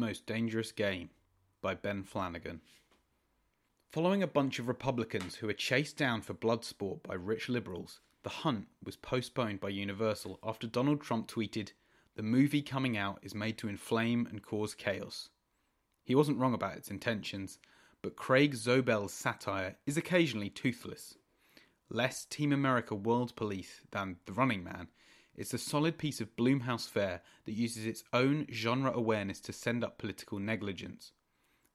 Most Dangerous Game by Ben Flanagan. Following a bunch of Republicans who were chased down for blood sport by rich liberals, The Hunt was postponed by Universal after Donald Trump tweeted, The movie coming out is made to inflame and cause chaos. He wasn't wrong about its intentions, but Craig Zobel's satire is occasionally toothless. Less Team America World Police than The Running Man, it's a solid piece of Blumhouse fare that uses its own genre awareness to send up political negligence.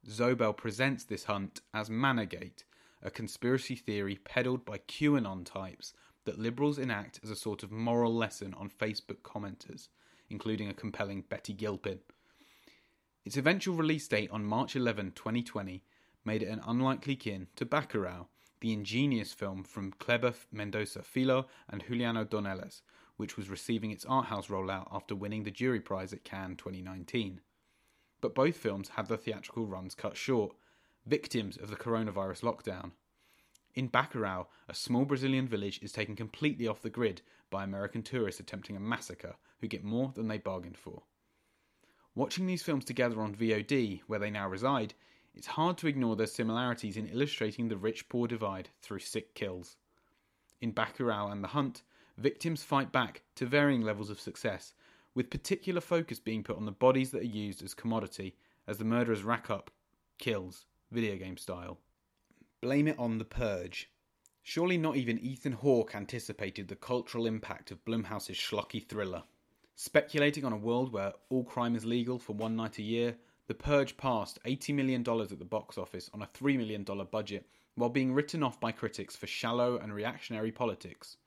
Zobel presents this hunt as Manorgate, a conspiracy theory peddled by QAnon types that liberals enact as a sort of moral lesson on Facebook commenters, including a compelling Betty Gilpin. Its eventual release date on March 11, 2020, made it an unlikely kin to Bacurau, the ingenious film from Kleber Mendonça Filho and Juliano Dornelles, which was receiving its art house rollout after winning the jury prize at Cannes 2019. But both films had their theatrical runs cut short, victims of the coronavirus lockdown. In Bacurau, a small Brazilian village is taken completely off the grid by American tourists attempting a massacre who get more than they bargained for. Watching these films together on VOD, where they now reside, it's hard to ignore their similarities in illustrating the rich poor divide through sick kills. In Bacurau and The Hunt, victims fight back to varying levels of success, with particular focus being put on the bodies that are used as commodity as the murderers rack up kills, video game style. Blame it on The Purge. Surely not even Ethan Hawke anticipated the cultural impact of Blumhouse's schlocky thriller. Speculating on a world where all crime is legal for one night a year, The Purge passed $80 million at the box office on a $3 million budget while being written off by critics for shallow and reactionary politics.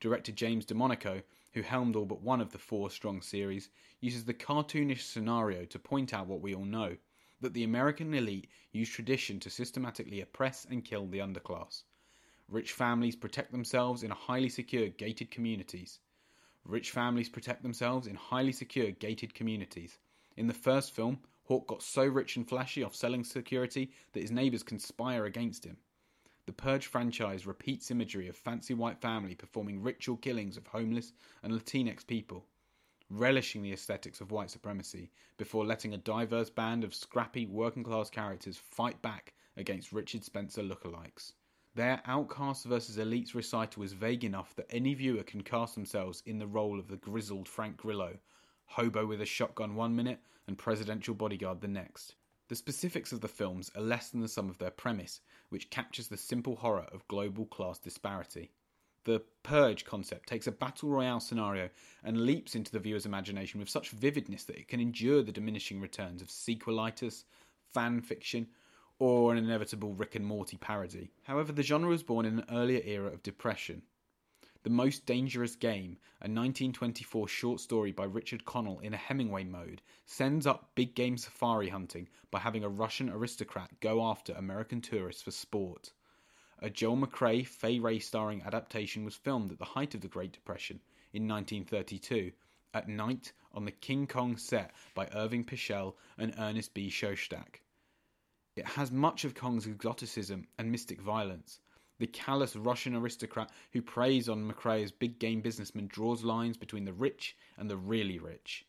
Director James DeMonaco, who helmed all but one of the four strong series, uses the cartoonish scenario to point out what we all know that the American elite use tradition to systematically oppress and kill the underclass. Rich families protect themselves in highly secure gated communities. Rich families protect themselves in highly secure gated communities. In the first film, Hawke got so rich and flashy off selling security that his neighbours conspire against him. The Purge franchise repeats imagery of fancy white family performing ritual killings of homeless and Latinx people, relishing the aesthetics of white supremacy before letting a diverse band of scrappy working class characters fight back against Richard Spencer lookalikes. Their outcasts versus elites recital is vague enough that any viewer can cast themselves in the role of the grizzled Frank Grillo, hobo with a shotgun one minute and presidential bodyguard the next. The specifics of the films are less than the sum of their premise, which captures the simple horror of global class disparity. The Purge concept takes a battle royale scenario and leaps into the viewer's imagination with such vividness that it can endure the diminishing returns of sequelitis, fan fiction, or an inevitable Rick and Morty parody. However, the genre was born in an earlier era of depression, the Most Dangerous Game, a 1924 short story by Richard Connell in a Hemingway mode, sends up big game safari hunting by having a Russian aristocrat go after American tourists for sport. A Joel McCrea, Fay Wray starring adaptation was filmed at the height of the Great Depression in 1932, at night on the King Kong set by Irving Pichel and Ernest B. Schoedsack. It has much of Kong's exoticism and mystic violence, the callous Russian aristocrat who preys on McCrea's big game businessman draws lines between the rich and the really rich.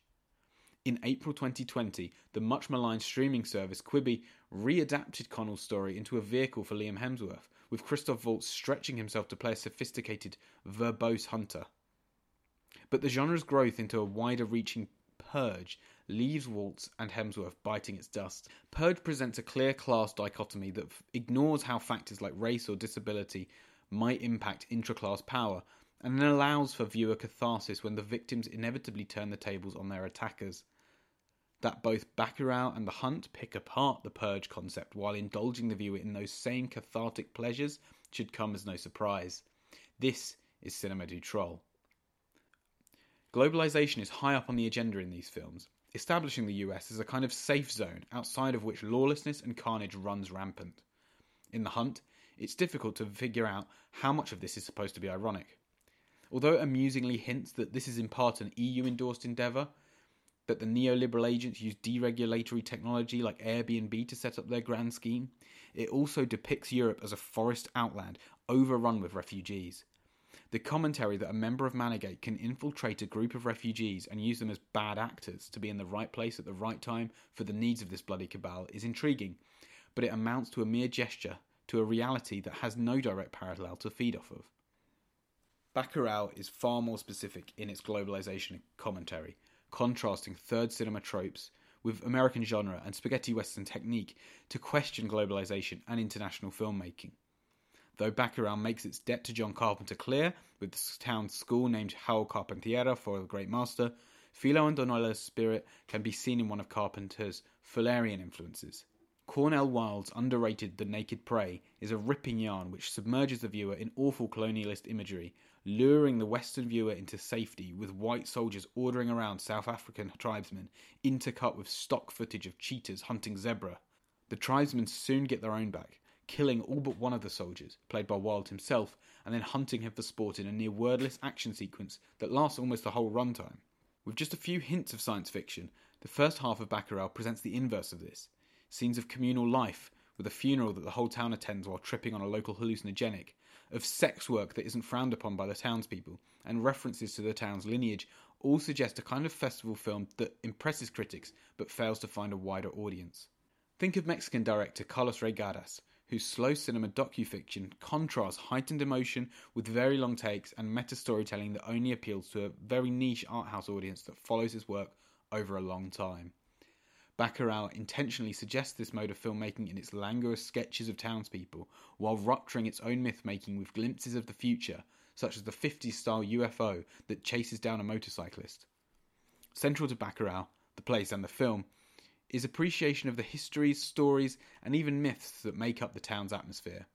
In April 2020, the much maligned streaming service Quibi readapted Connell's story into a vehicle for Liam Hemsworth, with Christoph Waltz stretching himself to play a sophisticated, verbose hunter. But the genre's growth into a wider reaching purge leaves Waltz and Hemsworth biting its dust. Purge presents a clear class dichotomy that f- ignores how factors like race or disability might impact intra-class power, and then allows for viewer catharsis when the victims inevitably turn the tables on their attackers. That both Bacurau and The Hunt pick apart the purge concept while indulging the viewer in those same cathartic pleasures should come as no surprise. This is Cinema du Troll. Globalization is high up on the agenda in these films, establishing the US as a kind of safe zone outside of which lawlessness and carnage runs rampant. In The Hunt, it's difficult to figure out how much of this is supposed to be ironic. Although it amusingly hints that this is in part an EU endorsed endeavour, that the neoliberal agents use deregulatory technology like Airbnb to set up their grand scheme, it also depicts Europe as a forest outland overrun with refugees. The commentary that a member of Manorgate can infiltrate a group of refugees and use them as bad actors to be in the right place at the right time for the needs of this bloody cabal is intriguing, but it amounts to a mere gesture to a reality that has no direct parallel to feed off of. Bacurau is far more specific in its globalization commentary, contrasting third cinema tropes with American genre and spaghetti western technique to question globalization and international filmmaking. Though Bacurau makes its debt to John Carpenter clear, with the town's school named João Carpinteiro for the great master, Filho and Dornelles's spirit can be seen in one of Carpenter's Fullerian influences. Cornel Wilde's underrated The Naked Prey is a ripping yarn which submerges the viewer in awful colonialist imagery, luring the Western viewer into safety with white soldiers ordering around South African tribesmen, intercut with stock footage of cheetahs hunting zebra. The tribesmen soon get their own back, killing all but one of the soldiers, played by Wilde himself, and then hunting him for sport in a near wordless action sequence that lasts almost the whole runtime. With just a few hints of science fiction, the first half of Bacurau presents the inverse of this scenes of communal life, with a funeral that the whole town attends while tripping on a local hallucinogenic, of sex work that isn't frowned upon by the townspeople, and references to the town's lineage all suggest a kind of festival film that impresses critics but fails to find a wider audience. Think of Mexican director Carlos Reygadas, whose slow cinema docufiction contrasts heightened emotion with very long takes and meta storytelling that only appeals to a very niche art house audience that follows his work over a long time. Bacurau intentionally suggests this mode of filmmaking in its languorous sketches of townspeople, while rupturing its own myth making with glimpses of the future, such as the 50s style UFO that chases down a motorcyclist. Central to Bacurau, the place and the film, is appreciation of the histories, stories, and even myths that make up the town's atmosphere.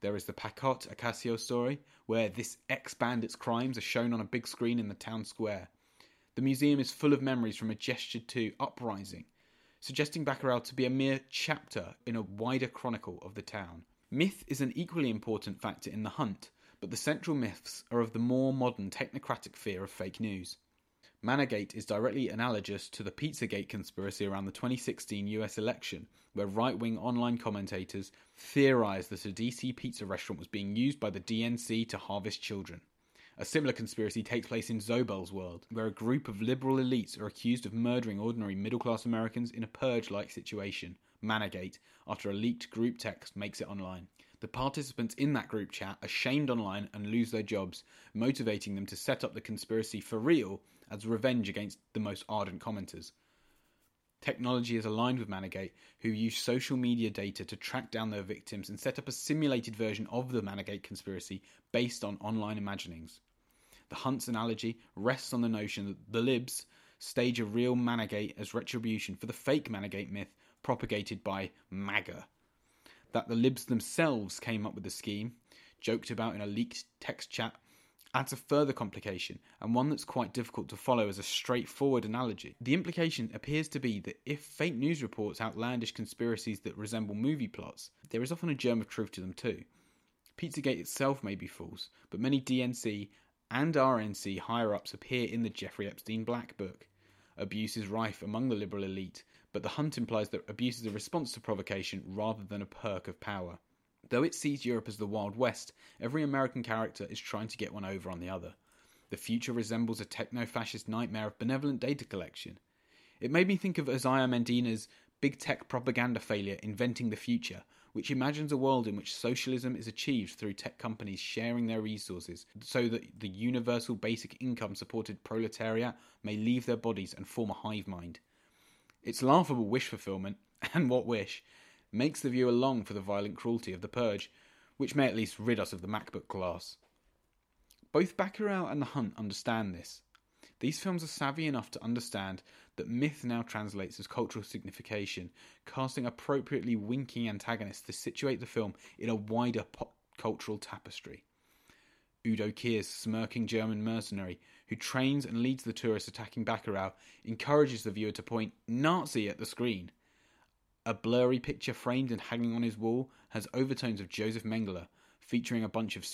There is the Pacote Acacio story, where this ex bandit's crimes are shown on a big screen in the town square. The museum is full of memories from a gestured to uprising, suggesting Bacurau to be a mere chapter in a wider chronicle of the town. Myth is an equally important factor in The Hunt, but the central myths are of the more modern technocratic fear of fake news. Manorgate is directly analogous to the Pizzagate conspiracy around the 2016 US election, where right wing online commentators theorized that a DC pizza restaurant was being used by the DNC to harvest children. A similar conspiracy takes place in Zobel's world, where a group of liberal elites are accused of murdering ordinary middle class Americans in a purge like situation, Manorgate, after a leaked group text makes it online. The participants in that group chat are shamed online and lose their jobs, motivating them to set up the conspiracy for real as revenge against the most ardent commenters. Technology is aligned with Manorgate, who use social media data to track down their victims and set up a simulated version of the Manorgate conspiracy based on online imaginings. The Hunt's analogy rests on the notion that the libs stage a real Manorgate as retribution for the fake Manorgate myth propagated by MAGA. That the libs themselves came up with the scheme, joked about in a leaked text chat adds a further complication, and one that's quite difficult to follow as a straightforward analogy. The implication appears to be that if fake news reports outlandish conspiracies that resemble movie plots, there is often a germ of truth to them too. Pizzagate itself may be false, but many DNC and RNC higher ups appear in the Jeffrey Epstein Black Book. Abuse is rife among the liberal elite, but the hunt implies that abuse is a response to provocation rather than a perk of power. Though it sees Europe as the Wild West, every American character is trying to get one over on the other. The future resembles a techno fascist nightmare of benevolent data collection. It made me think of Isaiah Mendina's big tech propaganda failure, Inventing the Future, which imagines a world in which socialism is achieved through tech companies sharing their resources so that the universal basic income supported proletariat may leave their bodies and form a hive mind. It's laughable wish fulfillment, and what wish, makes the viewer long for the violent cruelty of the purge, which may at least rid us of the MacBook class. Both Bacurau and The Hunt understand this. These films are savvy enough to understand that myth now translates as cultural signification, casting appropriately winking antagonists to situate the film in a wider pop cultural tapestry. Udo Kier's smirking German mercenary, who trains and leads the tourists attacking Bacurau, encourages the viewer to point Nazi at the screen – a blurry picture framed and hanging on his wall has overtones of Joseph Mengele, featuring a bunch of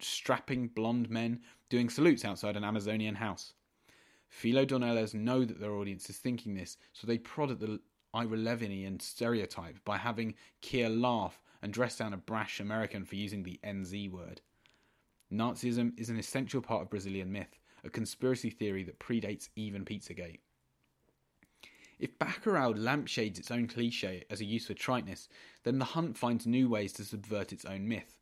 strapping blonde men doing salutes outside an Amazonian house. Filho Dornelles know that their audience is thinking this, so they prod at the Ira Levinian stereotype by having Kier laugh and dress down a brash American for using the NZ word. Nazism is an essential part of Brazilian myth, a conspiracy theory that predates even Pizzagate. If Bacurau lampshades its own cliche as a use for triteness, then The Hunt finds new ways to subvert its own myth.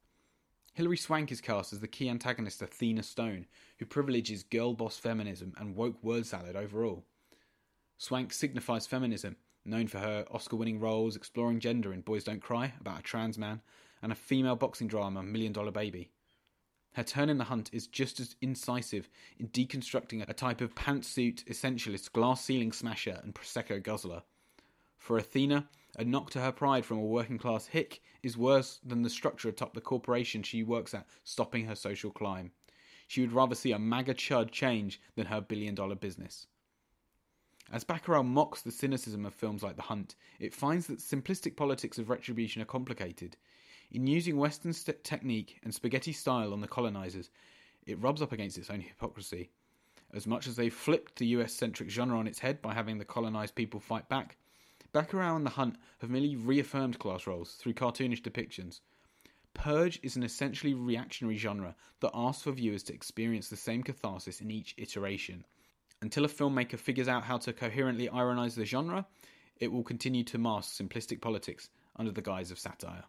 Hilary Swank is cast as the key antagonist Athena Stone, who privileges girl boss feminism and woke word salad overall. Swank signifies feminism, known for her Oscar winning roles exploring gender in Boys Don't Cry about a trans man and a female boxing drama Million Dollar Baby. Her turn in the hunt is just as incisive in deconstructing a type of pantsuit essentialist glass ceiling smasher and Prosecco guzzler. For Athena, a knock to her pride from a working class hick is worse than the structure atop the corporation she works at stopping her social climb. She would rather see a MAGA chud change than her billion dollar business. As Bacurau mocks the cynicism of films like The Hunt, it finds that simplistic politics of retribution are complicated. In using Western st- technique and spaghetti style on the colonizers, it rubs up against its own hypocrisy. As much as they've flipped the US centric genre on its head by having the colonized people fight back, Bacurau and The Hunt have merely reaffirmed class roles through cartoonish depictions. Purge is an essentially reactionary genre that asks for viewers to experience the same catharsis in each iteration. Until a filmmaker figures out how to coherently ironize the genre, it will continue to mask simplistic politics under the guise of satire.